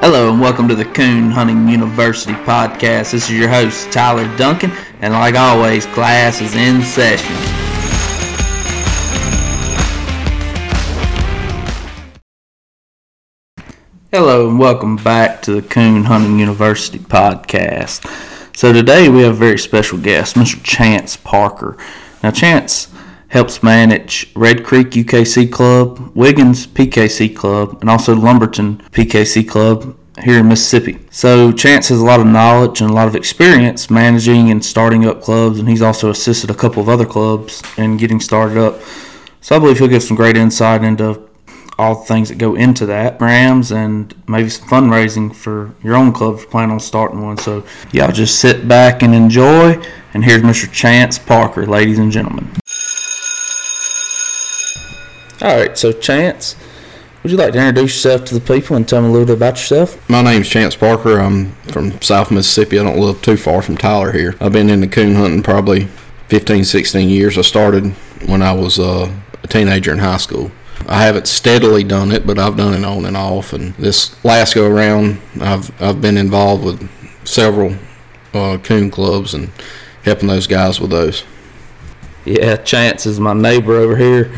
Hello and welcome to the Coon Hunting University podcast. This is your host, Tyler Duncan, and like always, class is in session. Hello and welcome back to the Coon Hunting University podcast. So today we have a very special guest, Mr. Chance Parker. Now, Chance helps manage Red Creek UKC Club, Wiggins PKC Club, and also Lumberton PKC Club here in Mississippi. So Chance has a lot of knowledge and a lot of experience managing and starting up clubs, and he's also assisted a couple of other clubs in getting started up. So I believe he'll give some great insight into all the things that go into that, Rams, and maybe some fundraising for your own club if you plan on starting one. So y'all just sit back and enjoy. And here's Mr. Chance Parker, ladies and gentlemen. All right, so Chance, would you like to introduce yourself to the people and tell them a little bit about yourself? My name's Chance Parker. I'm from South Mississippi. I don't live too far from Tyler here. I've been into coon hunting probably 15, 16 years. I started when I was uh, a teenager in high school. I haven't steadily done it, but I've done it on and off. And this last go around, I've I've been involved with several uh, coon clubs and helping those guys with those. Yeah, Chance is my neighbor over here.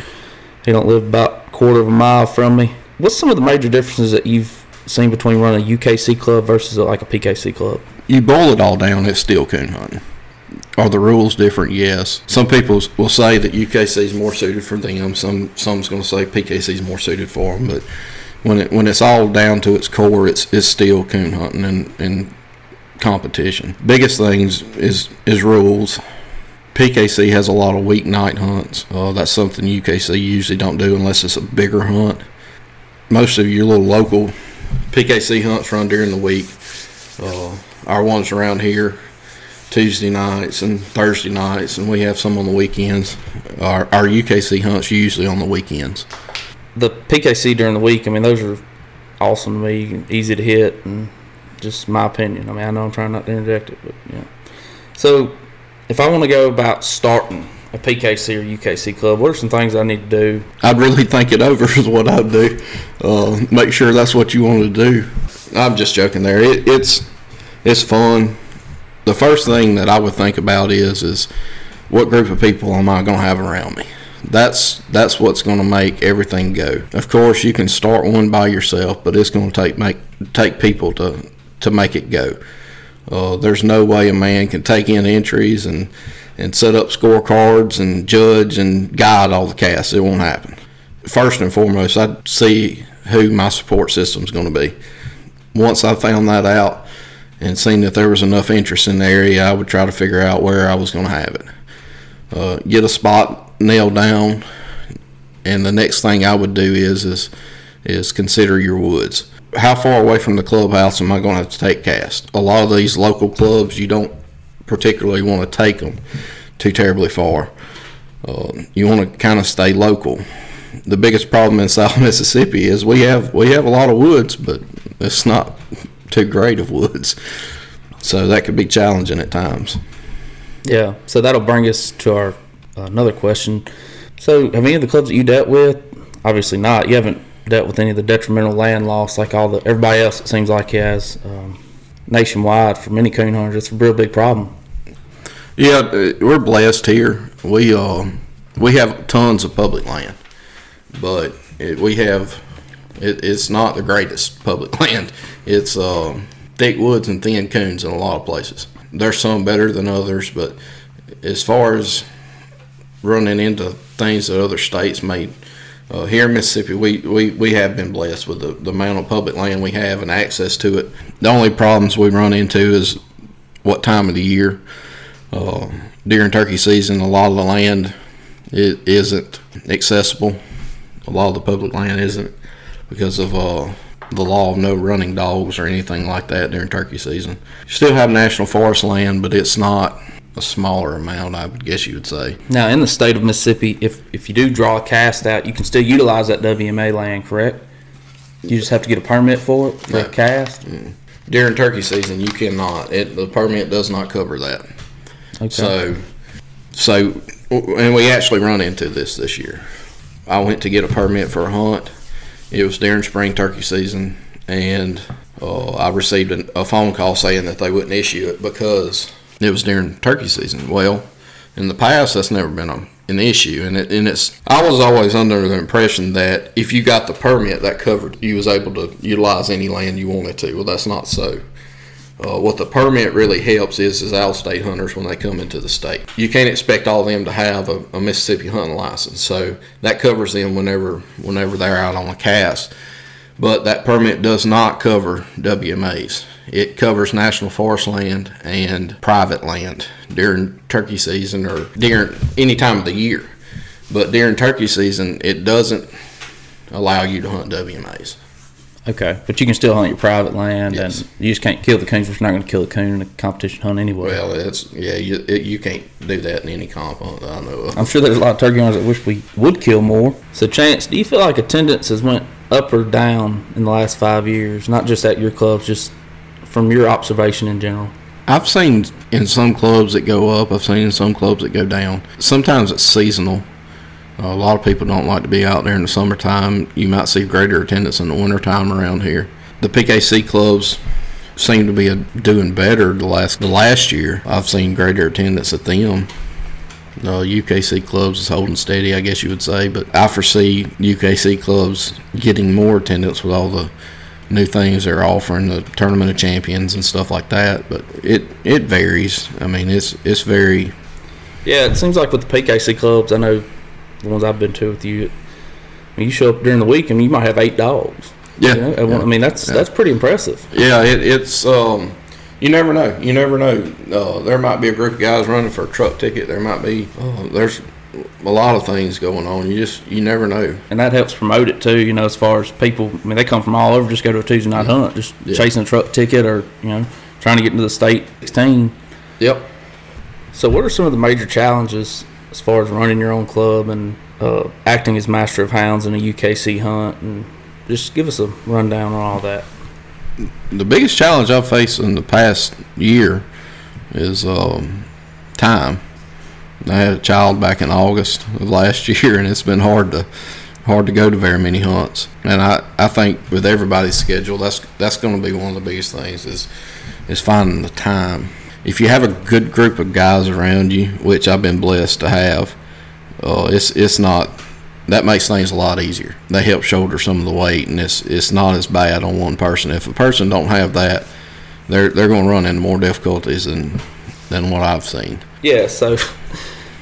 He don't live about a quarter of a mile from me. What's some of the major differences that you've seen between running a UKC club versus a, like a PKC club? You boil it all down, it's still coon hunting. Are the rules different? Yes. Some people will say that UKC is more suited for them. Some some's going to say PKC is more suited for them. But when it when it's all down to its core, it's it's still coon hunting and, and competition. Biggest things is is rules. PKC has a lot of weeknight hunts. Uh, that's something UKC usually don't do unless it's a bigger hunt. Most of your little local PKC hunts run during the week. Uh, our ones around here Tuesday nights and Thursday nights, and we have some on the weekends. Our, our UKC hunts usually on the weekends. The PKC during the week, I mean, those are awesome to me, easy to hit, and just my opinion. I mean, I know I'm trying not to interject it, but yeah. So, if I want to go about starting a PKC or UKC club, what are some things I need to do? I'd really think it over is what I'd do. Uh, make sure that's what you want to do. I'm just joking there. It, it's it's fun the first thing that I would think about is is what group of people am I going to have around me? That's that's what's going to make everything go. Of course, you can start one by yourself, but it's going to take make take people to to make it go. Uh, there's no way a man can take in entries and and set up scorecards and judge and guide all the casts. It won't happen. First and foremost, I'd see who my support system is going to be. Once I found that out, and seen that there was enough interest in the area, I would try to figure out where I was going to have it. Uh, get a spot nailed down, and the next thing I would do is is is consider your woods. How far away from the clubhouse am I going to have to take cast? A lot of these local clubs, you don't particularly want to take them too terribly far. Uh, you want to kind of stay local. The biggest problem in South Mississippi is we have we have a lot of woods, but it's not too great of woods. So that could be challenging at times. Yeah. So that'll bring us to our uh, another question. So have any of the clubs that you dealt with? Obviously not. You haven't dealt with any of the detrimental land loss like all the everybody else. It seems like has um, nationwide for many coon hunters. It's a real big problem. Yeah, uh, we're blessed here. We uh, we have tons of public land, but it, we have it, it's not the greatest public land. It's uh, thick woods and thin coons in a lot of places. There's some better than others, but as far as running into things that other states may, uh, here in Mississippi, we, we, we have been blessed with the, the amount of public land we have and access to it. The only problems we run into is what time of the year. Uh, during turkey season, a lot of the land it isn't accessible. A lot of the public land isn't because of uh, the law of no running dogs or anything like that during turkey season. You still have national forest land, but it's not a smaller amount, I would guess you would say. Now, in the state of Mississippi, if if you do draw a cast out, you can still utilize that WMA land, correct? You just have to get a permit for it for a cast. Mm. During turkey season, you cannot. It, the permit does not cover that. Okay. So, so, and we actually run into this this year. I went to get a permit for a hunt it was during spring turkey season, and uh, I received a phone call saying that they wouldn't issue it because it was during turkey season. Well, in the past, that's never been a, an issue, and it, and it's. I was always under the impression that if you got the permit, that covered you was able to utilize any land you wanted to. Well, that's not so. Uh, what the permit really helps is is out-of-state hunters when they come into the state. You can't expect all of them to have a, a Mississippi hunting license, so that covers them whenever whenever they're out on a cast. But that permit does not cover WMAs. It covers national forest land and private land during turkey season or during any time of the year. But during turkey season, it doesn't allow you to hunt WMAs. Okay, but you can still hunt your private land, Yes. and you just can't kill the coons. You're not going to kill a coon in a competition hunt anyway. Well, it's yeah, you, it, you can't do that in any comp hunt that I know of. I'm sure there's a lot of turkey hunters that wish we would kill more. So, Chance, do you feel like attendance has went up or down in the last five years? Not just at your clubs, just from your observation in general. I've seen in some clubs that go up. I've seen in some clubs that go down. Sometimes it's seasonal. a lot of people don't like to be out there in the summertime. You might see greater attendance in the wintertime around here. The PKC clubs seem to be doing better the last the last year. I've seen greater attendance at them. Uh, UKC clubs is holding steady, I guess you would say, but I foresee UKC clubs getting more attendance with all the new things they're offering, the tournament of champions and stuff like that. But it it varies. I mean, it's it's very Yeah, it seems like with the PKC clubs, I know the ones I've been to with you, I mean, you show up during the week and you might have eight dogs. Yeah, You know, one- I mean, that's yeah. that's pretty impressive. yeah. It, it's um, you never know. You never know. Uh, there might be a group of guys running for a truck ticket. There might be uh, there's a lot of things going on. You just you never know. And that helps promote it too, you know, as far as people, I mean, they come from all over, just go to a Tuesday night hunt, just Yeah. chasing a truck ticket or, you know, trying to get into the state 16. Yep. So, what are some of the major challenges as far as running your own club and uh, acting as master of hounds in a UKC hunt? And just give us a rundown on all that. the biggest challenge I've faced in the past year is um, time. I had a child back in August of last year, and it's been hard to hard to go to very many hunts. And I, I think with everybody's schedule, that's that's going to be one of the biggest things is is finding the time. If you have a good group of guys around you, which I've been blessed to have, uh, it's it's not that makes things a lot easier. They help shoulder some of the weight, and it's it's not as bad on one person. If a person don't have that, they're they're going to run into more difficulties than than what I've seen. Yeah, so,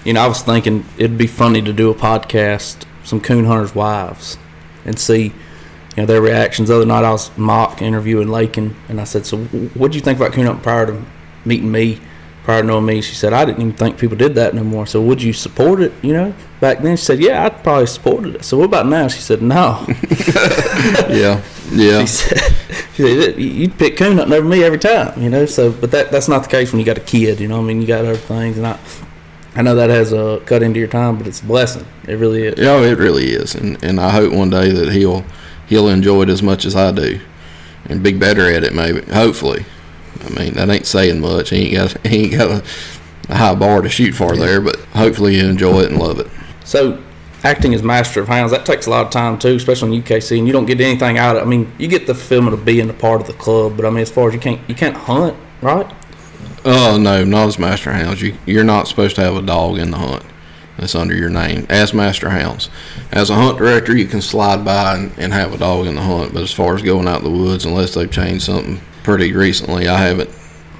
you know, I was thinking it'd be funny to do a podcast, some coon hunters' wives, and see, you know, their reactions. The other night I was mock interviewing Lakin, and I said, So, what did you think about coon hunting prior to meeting me, prior to knowing me? She said, I didn't even think people did that no more. So, would you support it, you know? Back then, she said, Yeah, I'd probably supported it. So, what about now? She said, No. Yeah, yeah, She said, she said, you'd pick coon hunting over me every time, you know. So, but that that's not the case when you got a kid, you know. I mean, you got other things, and I, I know that has a cut into your time, but it's a blessing. It really is. yeah. It really is, and and I hope one day that he'll he'll enjoy it as much as I do, and be better at it. Maybe, hopefully. I mean, that ain't saying much. He ain't got he ain't got a, high bar to shoot for there, but hopefully he'll enjoy it and love it. So, acting as master of hounds that takes a lot of time too, especially in UKC, and you don't get anything out of. it. I mean, you get the fulfillment of being a part of the club, but I mean, as far as you can't you can't hunt, right? Oh no, not as master hounds. You you're not supposed to have a dog in the hunt. That's under your name as master hounds. As a hunt director, you can slide by and, and have a dog in the hunt. But as far as going out in the woods, unless they've changed something pretty recently, I haven't.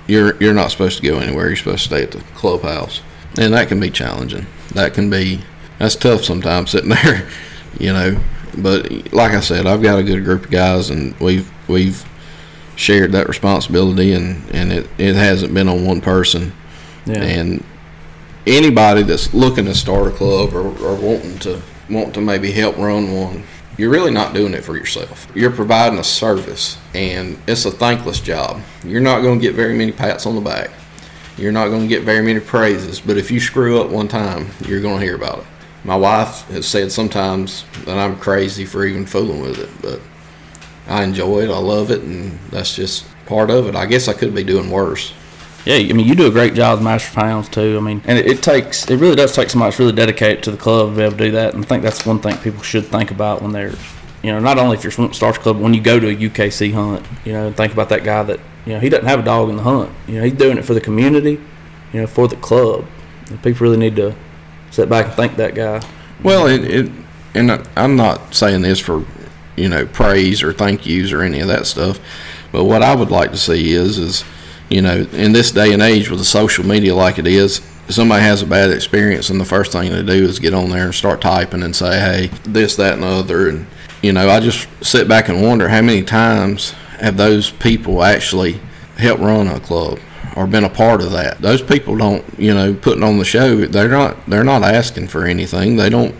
You're you're not supposed to go anywhere. You're supposed to stay at the clubhouse, and that can be challenging. That can be that's tough sometimes sitting there, you know. But like I said, I've got a good group of guys, and we've we've shared that responsibility, and and it, it hasn't been on one person. Yeah. And anybody that's looking to start a club or, or wanting to want to maybe help run one, you're really not doing it for yourself. You're providing a service, and it's a thankless job. You're not going to get very many pats on the back. You're not going to get very many praises, but if you screw up one time, you're going to hear about it. My wife has said sometimes that I'm crazy for even fooling with it, but I enjoy it. I love it, and that's just part of it. I guess I could be doing worse. Yeah, I mean, you do a great job as master of hounds too. I mean, and it, it takes, it really does take somebody that's really dedicated to the club to be able to do that. And I think that's one thing people should think about when they're, you you know, not only if you're Swamp Stars Club, when you go to a UKC hunt, you know, and think about that guy that, you know, he doesn't have a dog in the hunt. You know, he's doing it for the community, you know, for the club. And people really need to sit back and thank that guy. Well, it, it and I'm not saying this for you know praise or thank yous or any of that stuff, but what I would like to see is is you know in this day and age with the social media like it is, if somebody has a bad experience and the first thing they do is get on there and start typing and say hey this that and the other and you know I just sit back and wonder how many times have those people actually helped run a club or been a part of that. Those people don't, you know, putting on the show. They're not. They're not asking for anything. They don't.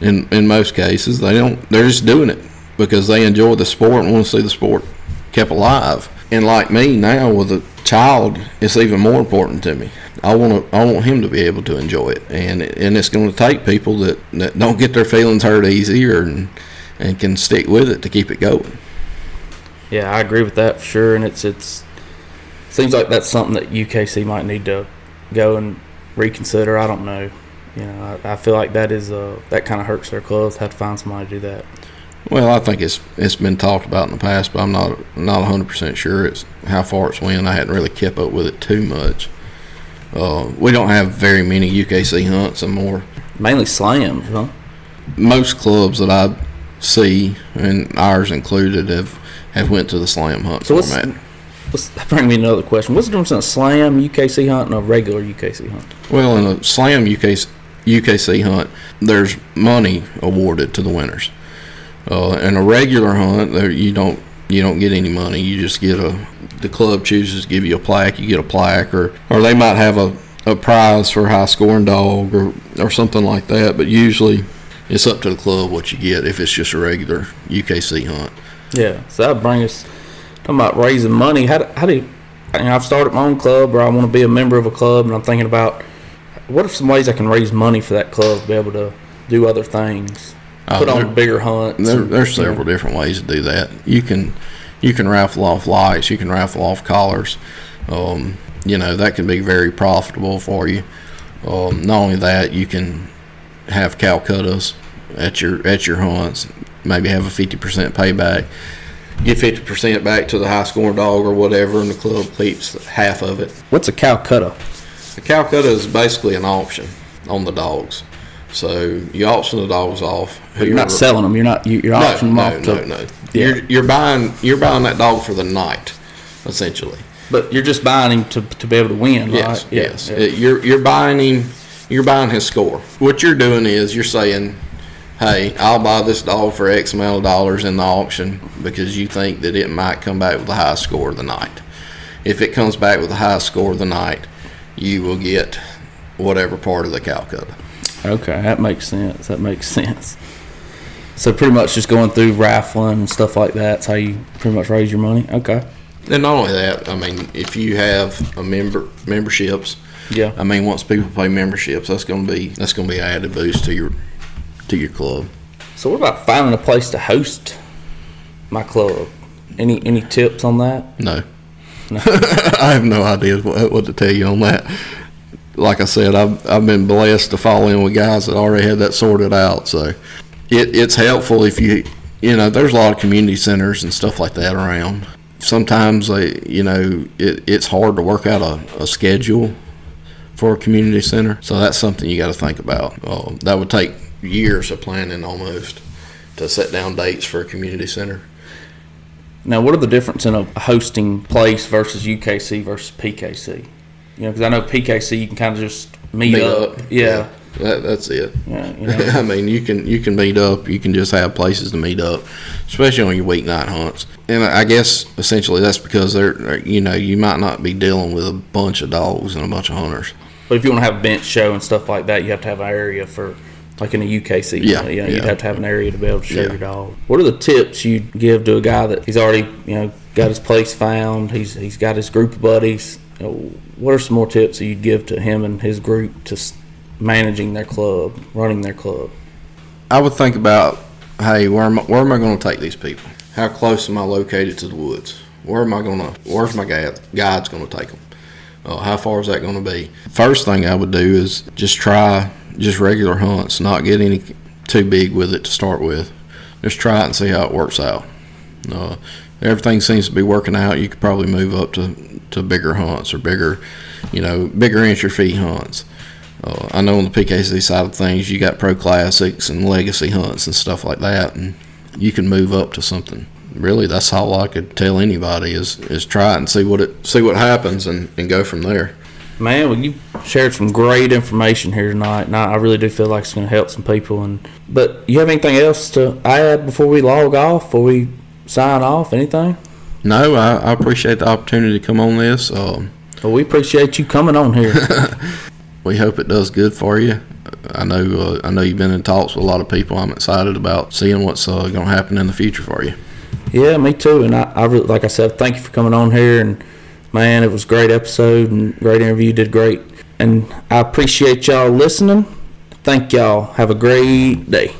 In in most cases, they don't. They're just doing it because they enjoy the sport and want to see the sport kept alive. And like me now with a child, it's even more important to me. I want to. I want him to be able to enjoy it, and and it's going to take people that, that don't get their feelings hurt easy or and, and can stick with it to keep it going. Yeah, I agree with that for sure. And it's it's seems like that's something that UKC might need to go and reconsider. I don't know. You know, I, I feel like that is uh that kind of hurts their clubs. Have to find somebody to do that. Well, I think it's it's been talked about in the past, but I'm not not 100 percent sure it's how far it's went. I hadn't really kept up with it too much. Uh, we don't have very many UKC hunts and more. Mainly slams, huh? Most clubs that I see, and ours included, have have went to the slam hunt So format. let's that bring me another question. What's the difference in a slam UKC hunt and a regular UKC hunt? Well, in a slam UKC, UKC hunt, there's money awarded to the winners. Uh, in a regular hunt, you don't you don't get any money. You just get a the club chooses to give you a plaque. You get a plaque, or or they might have a, a prize for high scoring dog or or something like that. But usually, it's up to the club what you get if it's just a regular UKC hunt. Yeah, so that brings us talking about raising money. How do, how do you, you know, I've started my own club, or I want to be a member of a club, and I'm thinking about what are some ways I can raise money for that club to be able to do other things, Oh, put there- on bigger hunts. There, and- there's you know. several different ways to do that. You can you can raffle off lights. You can raffle off collars. Um, you know that can be very profitable for you. Um, not only that, you can have Calcuttas at your at your hunts. Maybe have a fifty percent payback. Get fifty percent back to the high scoring dog or whatever, and the club keeps half of it. What's a Calcutta? A Calcutta is basically an auction on the dogs. So you auction the dogs off. But you're not selling them. You're not. You, you're auctioning no, them no, off to. no, no. Yeah. You're you're buying you're buying that dog for the night, essentially. But you're just buying him to, to be able to win, Yes, right? yes. Yeah. It- uh, you're you're buying him. You're buying his score. What you're doing is you're saying, "Hey, I'll buy this dog for X amount of dollars in the auction because you think that it might come back with the highest score of the night. If it comes back with the highest score of the night, you will get whatever part of the Calcutta." Okay, that makes sense. That makes sense. So pretty much just going through raffling and stuff like that's how you pretty much raise your money. Okay. And not only that, I mean, if you have a member memberships, Yeah. I mean, once people pay memberships, that's going to be that's going to be added boost to your to your club. So what about finding a place to host my club? Any any tips on that? No, I have no idea what, what to tell you on that. Like I said, I've I've been blessed to fall in with guys that already had that sorted out. So it, it's helpful if you you know there's a lot of community centers and stuff like that around. Sometimes they you know it, it's hard to work out a, a schedule for a community center. So that's something you got to think about. Uh, that would take years of planning almost to set down dates for a community center. Now, what are the difference in a hosting place versus UKC versus PKC? You know, because I know PKC you can kind of just meet, Meet up. Yeah. That, that's it. Yeah. you know. I mean, you can you can meet up. You can just have places to meet up, especially on your weeknight hunts. And I guess essentially that's because they're you know you might not be dealing with a bunch of dogs and a bunch of hunters. But if you want to have a bench show and stuff like that, you have to have an area for, like in a UKC. Yeah, you know, you'd have to have an area to be able to show Yeah. your dog. What are the tips you'd give to a guy that he's already, you know, got his place found? He's he's got his group of buddies. You know, what are some more tips that you'd give to him and his group to managing their club, running their club? I would think about, hey, where am I, where am I going to take these people? How close am I located to the woods? Where am I going to? Where's my guide? Guide's going to take them? Uh, how far is that going to be? First thing I would do is just try just regular hunts, not get any too big with it to start with. just try it and see how it works out. Uh, everything seems to be working out. You could probably move up to, to bigger hunts or bigger, you know, bigger entry fee hunts. Uh, I know on the PKC side of things, you got pro classics and legacy hunts and stuff like that, and you can move up to something. Really, that's all I could tell anybody is is try it and see what it see what happens and, and go from there. Man, well, you shared some great information here tonight, and I really do feel like it's going to help some people. And but you have anything else to add before we log off? Before we sign off? Anything? No, I, I appreciate the opportunity to come on this. Um, Well, we appreciate you coming on here. we hope it does good for you. I know uh, I know you've been in talks with a lot of people. I'm excited about seeing what's uh, going to happen in the future for you. yeah, me too. And I, I really, like I said, thank you for coming on here. And man, it was a great episode and great interview. You did great. And I appreciate y'all listening. Thank y'all. Have a great day.